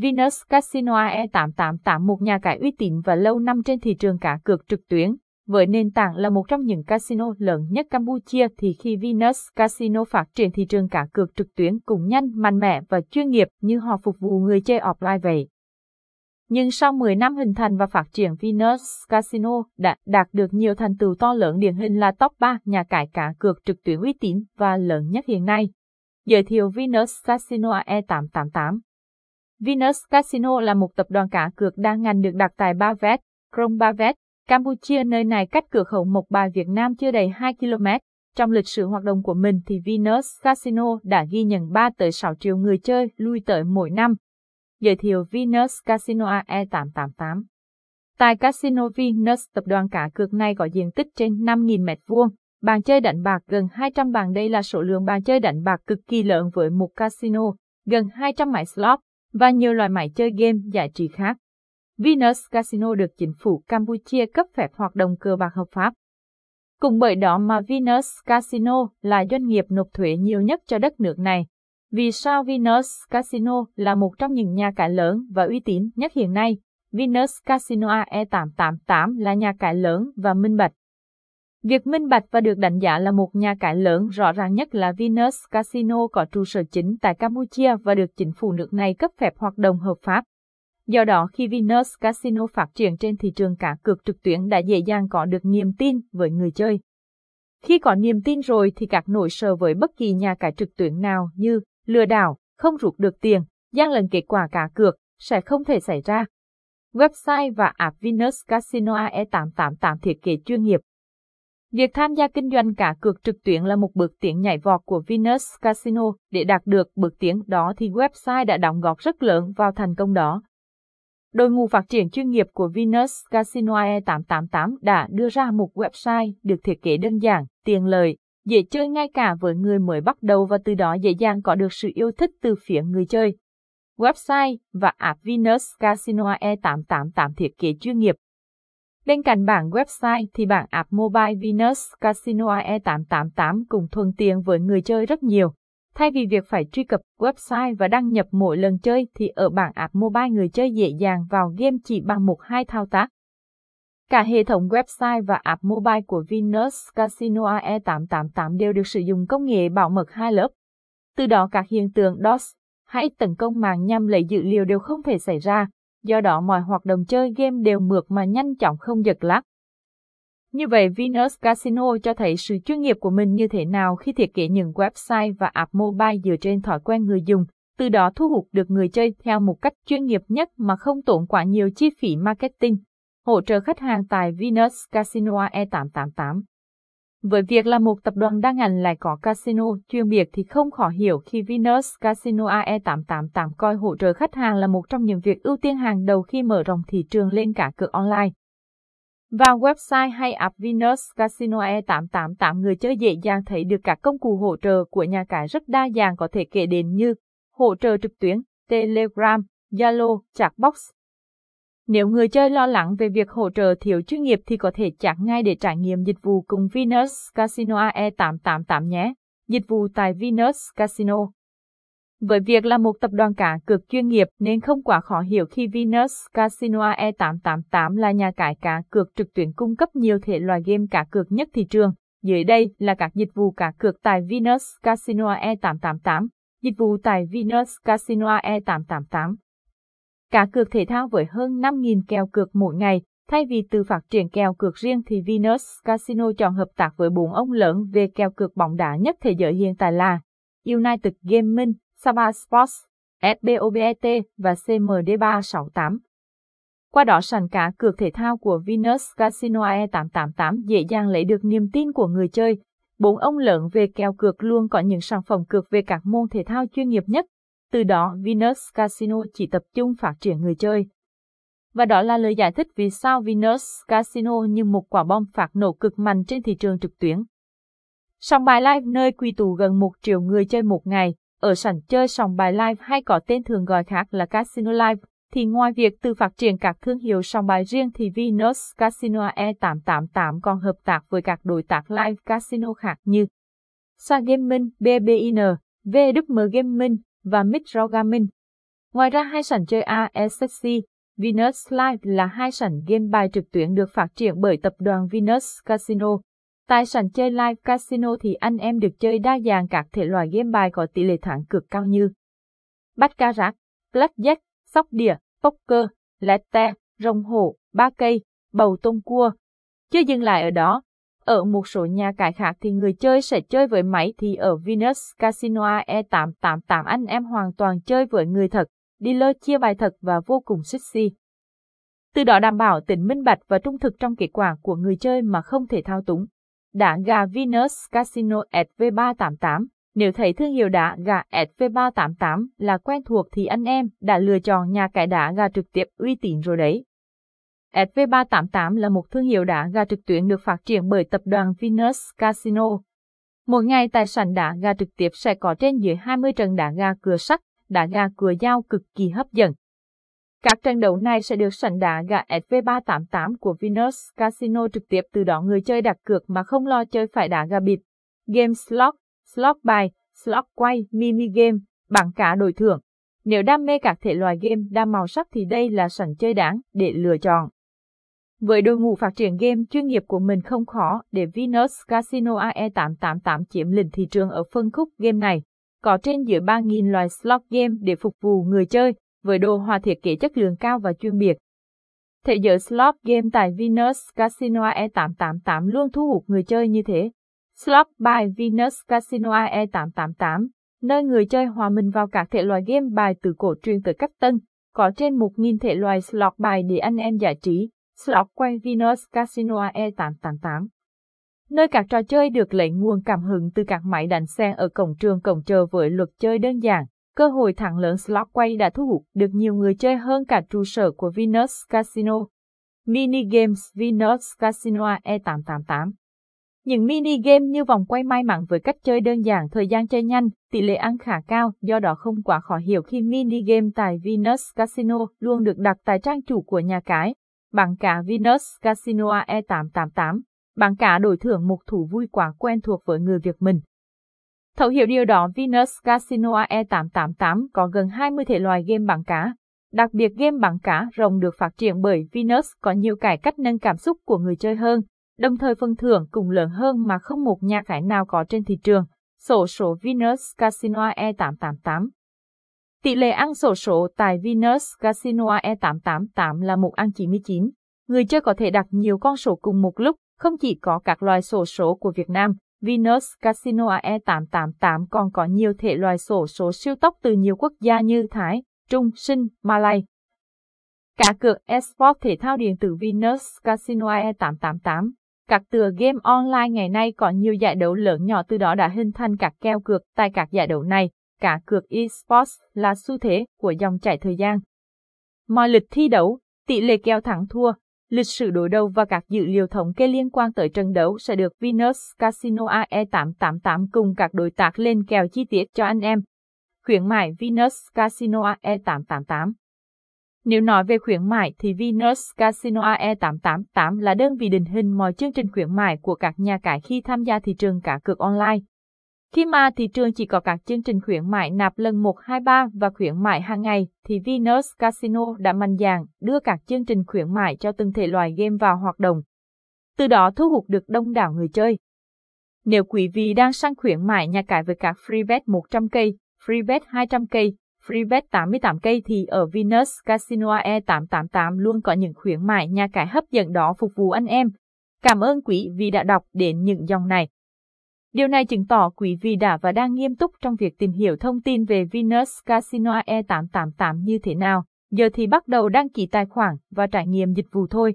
Venus Casino AE888 một nhà cái uy tín và lâu năm trên thị trường cá cược trực tuyến. Với nền tảng là một trong những casino lớn nhất Campuchia thì khi Venus Casino phát triển thị trường cá cược trực tuyến cũng nhanh, mạnh mẽ và chuyên nghiệp như họ phục vụ người chơi offline vậy. Nhưng sau 10 năm hình thành và phát triển Venus Casino đã đạt được nhiều thành tựu to lớn điển hình là top 3 nhà cái cá cược trực tuyến uy tín và lớn nhất hiện nay. Giới thiệu Venus Casino AE888 Venus Casino là một tập đoàn cá cược đa ngành được đặt tại Ba Vét, Krông Ba Vét, Campuchia nơi này cách cửa khẩu Mộc Bài Việt Nam chưa đầy 2 km. Trong lịch sử hoạt động của mình thì Venus Casino đã ghi nhận 3 tới 6 triệu người chơi lui tới mỗi năm. Giới thiệu Venus Casino AE888 Tại Casino Venus, tập đoàn cá cược này có diện tích trên 5.000 m2, bàn chơi đánh bạc gần 200 bàn đây là số lượng bàn chơi đánh bạc cực kỳ lớn với một casino, gần 200 máy slot và nhiều loại máy chơi game giải trí khác. Venus Casino được chính phủ Campuchia cấp phép hoạt động cờ bạc hợp pháp. Cùng bởi đó mà Venus Casino là doanh nghiệp nộp thuế nhiều nhất cho đất nước này. Vì sao Venus Casino là một trong những nhà cái lớn và uy tín nhất hiện nay? Venus Casino AE888 là nhà cái lớn và minh bạch. Việc minh bạch và được đánh giá là một nhà cái lớn rõ ràng nhất là Venus Casino có trụ sở chính tại Campuchia và được chính phủ nước này cấp phép hoạt động hợp pháp. Do đó khi Venus Casino phát triển trên thị trường cá cược trực tuyến đã dễ dàng có được niềm tin với người chơi. Khi có niềm tin rồi thì các nỗi sợ với bất kỳ nhà cái trực tuyến nào như lừa đảo, không rút được tiền, gian lận kết quả cá cược sẽ không thể xảy ra. Website và app Venus Casino AE888 thiết kế chuyên nghiệp Việc tham gia kinh doanh cả cược trực tuyến là một bước tiến nhảy vọt của Venus Casino. Để đạt được bước tiến đó thì website đã đóng góp rất lớn vào thành công đó. Đội ngũ phát triển chuyên nghiệp của Venus Casino E888 đã đưa ra một website được thiết kế đơn giản, tiện lợi, dễ chơi ngay cả với người mới bắt đầu và từ đó dễ dàng có được sự yêu thích từ phía người chơi. Website và app Venus Casino E888 thiết kế chuyên nghiệp Bên cạnh bảng website thì bảng app mobile Venus Casino AE888 cũng thuận tiện với người chơi rất nhiều. Thay vì việc phải truy cập website và đăng nhập mỗi lần chơi thì ở bảng app mobile người chơi dễ dàng vào game chỉ bằng một hai thao tác. Cả hệ thống website và app mobile của Venus Casino AE888 đều được sử dụng công nghệ bảo mật hai lớp. Từ đó các hiện tượng DOS hay tấn công mạng nhằm lấy dữ liệu đều không thể xảy ra, do đó mọi hoạt động chơi game đều mượt mà nhanh chóng không giật lắc. Như vậy Venus Casino cho thấy sự chuyên nghiệp của mình như thế nào khi thiết kế những website và app mobile dựa trên thói quen người dùng, từ đó thu hút được người chơi theo một cách chuyên nghiệp nhất mà không tốn quá nhiều chi phí marketing. Hỗ trợ khách hàng tại Venus Casino E888 với việc là một tập đoàn đa ngành lại có casino chuyên biệt thì không khó hiểu khi Venus Casino AE888 coi hỗ trợ khách hàng là một trong những việc ưu tiên hàng đầu khi mở rộng thị trường lên cả cược online. Vào website hay app Venus Casino E888 người chơi dễ dàng thấy được các công cụ hỗ trợ của nhà cái rất đa dạng có thể kể đến như hỗ trợ trực tuyến, Telegram, Zalo, Chatbox, nếu người chơi lo lắng về việc hỗ trợ thiếu chuyên nghiệp thì có thể chặn ngay để trải nghiệm dịch vụ cùng Venus Casino AE888 nhé. Dịch vụ tại Venus Casino Với việc là một tập đoàn cá cược chuyên nghiệp nên không quá khó hiểu khi Venus Casino AE888 là nhà cái cá cược trực tuyến cung cấp nhiều thể loại game cá cược nhất thị trường. Dưới đây là các dịch vụ cá cược tại Venus Casino E888. Dịch vụ tại Venus Casino E888 Cá cược thể thao với hơn 5.000 kèo cược mỗi ngày, thay vì từ phát triển kèo cược riêng thì Venus Casino chọn hợp tác với bốn ông lớn về kèo cược bóng đá nhất thế giới hiện tại là United Gaming, Saba Sports, SBOBET và CMD368. Qua đó sàn cá cược thể thao của Venus Casino E888 dễ dàng lấy được niềm tin của người chơi. Bốn ông lớn về kèo cược luôn có những sản phẩm cược về các môn thể thao chuyên nghiệp nhất, từ đó Venus Casino chỉ tập trung phát triển người chơi. Và đó là lời giải thích vì sao Venus Casino như một quả bom phạt nổ cực mạnh trên thị trường trực tuyến. Sòng bài live nơi quy tụ gần một triệu người chơi một ngày, ở sảnh chơi sòng bài live hay có tên thường gọi khác là Casino Live, thì ngoài việc tự phát triển các thương hiệu sòng bài riêng thì Venus Casino E888 còn hợp tác với các đối tác live casino khác như Sa Gaming, BBIN, VWM Gaming, và Mitrogamin. Ngoài ra hai sảnh chơi ASSC, Venus Live là hai sảnh game bài trực tuyến được phát triển bởi tập đoàn Venus Casino. Tại sảnh chơi live casino thì anh em được chơi đa dạng các thể loại game bài có tỷ lệ thắng cực cao như bắt ca rác, blackjack, sóc đĩa, poker, lette, rồng hổ, ba cây, bầu tôm cua. Chưa dừng lại ở đó, ở một số nhà cái khác thì người chơi sẽ chơi với máy thì ở Venus Casino E888 anh em hoàn toàn chơi với người thật, dealer chia bài thật và vô cùng sexy. Từ đó đảm bảo tính minh bạch và trung thực trong kết quả của người chơi mà không thể thao túng. Đá gà Venus Casino SV388 Nếu thấy thương hiệu đá gà SV388 là quen thuộc thì anh em đã lựa chọn nhà cái đá gà trực tiếp uy tín rồi đấy. SV388 là một thương hiệu đá gà trực tuyến được phát triển bởi tập đoàn Venus Casino. Mỗi ngày tài sản đá gà trực tiếp sẽ có trên dưới 20 trận đá gà cửa sắt, đá gà cửa dao cực kỳ hấp dẫn. Các trận đấu này sẽ được sảnh đá gà SV388 của Venus Casino trực tiếp từ đó người chơi đặt cược mà không lo chơi phải đá gà bịp. Game slot, slot bài, slot quay, mini game, bảng cá đổi thưởng. Nếu đam mê các thể loại game đa màu sắc thì đây là sảnh chơi đáng để lựa chọn. Với đội ngũ phát triển game chuyên nghiệp của mình không khó để Venus Casino AE888 chiếm lĩnh thị trường ở phân khúc game này. Có trên dưới 3.000 loại slot game để phục vụ người chơi, với đồ họa thiết kế chất lượng cao và chuyên biệt. Thế giới slot game tại Venus Casino AE888 luôn thu hút người chơi như thế. Slot by Venus Casino AE888, nơi người chơi hòa mình vào các thể loại game bài từ cổ truyền tới cách tân, có trên 1.000 thể loại slot bài để anh em giải trí. Slot quay Venus Casino E888 Nơi các trò chơi được lấy nguồn cảm hứng từ các máy đánh sen ở cổng trường cổng chờ với luật chơi đơn giản, cơ hội thắng lớn slot quay đã thu hút được nhiều người chơi hơn cả trụ sở của Venus Casino. Mini Games Venus Casino E888 Những mini game như vòng quay may mắn với cách chơi đơn giản thời gian chơi nhanh, tỷ lệ ăn khá cao, do đó không quá khó hiểu khi mini game tại Venus Casino luôn được đặt tại trang chủ của nhà cái, Bảng cá Venus Casino AE888 bảng cá đổi thưởng mục thủ vui quá quen thuộc với người Việt mình. Thấu hiểu điều đó Venus Casino AE888 có gần 20 thể loại game bảng cá. Đặc biệt game bảng cá rồng được phát triển bởi Venus có nhiều cải cách nâng cảm xúc của người chơi hơn, đồng thời phần thưởng cùng lớn hơn mà không một nhà cái nào có trên thị trường. Sổ số Venus Casino E888 Tỷ lệ ăn sổ số tại Venus Casino E888 là một ăn 99. Người chơi có thể đặt nhiều con sổ cùng một lúc, không chỉ có các loại sổ số của Việt Nam, Venus Casino E888 còn có nhiều thể loại sổ số siêu tốc từ nhiều quốc gia như Thái, Trung, Sinh, Malay. Cả cược eSport thể thao điện tử Venus Casino E888 Các tựa game online ngày nay có nhiều giải đấu lớn nhỏ từ đó đã hình thành các kèo cược tại các giải đấu này cả cược esports là xu thế của dòng chảy thời gian. Mọi lịch thi đấu, tỷ lệ kèo thắng thua, lịch sử đối đầu và các dữ liệu thống kê liên quan tới trận đấu sẽ được Venus Casino AE888 cùng các đối tác lên kèo chi tiết cho anh em. Khuyến mại Venus Casino AE888 Nếu nói về khuyến mại thì Venus Casino AE888 là đơn vị định hình mọi chương trình khuyến mại của các nhà cái khi tham gia thị trường cá cược online. Khi mà thị trường chỉ có các chương trình khuyến mại nạp lần 123 và khuyến mại hàng ngày, thì Venus Casino đã mạnh dạn đưa các chương trình khuyến mại cho từng thể loại game vào hoạt động. Từ đó thu hút được đông đảo người chơi. Nếu quý vị đang săn khuyến mại nhà cái với các free bet 100k, free bet 200k, free bet 88k thì ở Venus Casino E888 luôn có những khuyến mại nhà cái hấp dẫn đó phục vụ anh em. Cảm ơn quý vị đã đọc đến những dòng này. Điều này chứng tỏ quý vị đã và đang nghiêm túc trong việc tìm hiểu thông tin về Venus Casino E888 như thế nào. Giờ thì bắt đầu đăng ký tài khoản và trải nghiệm dịch vụ thôi.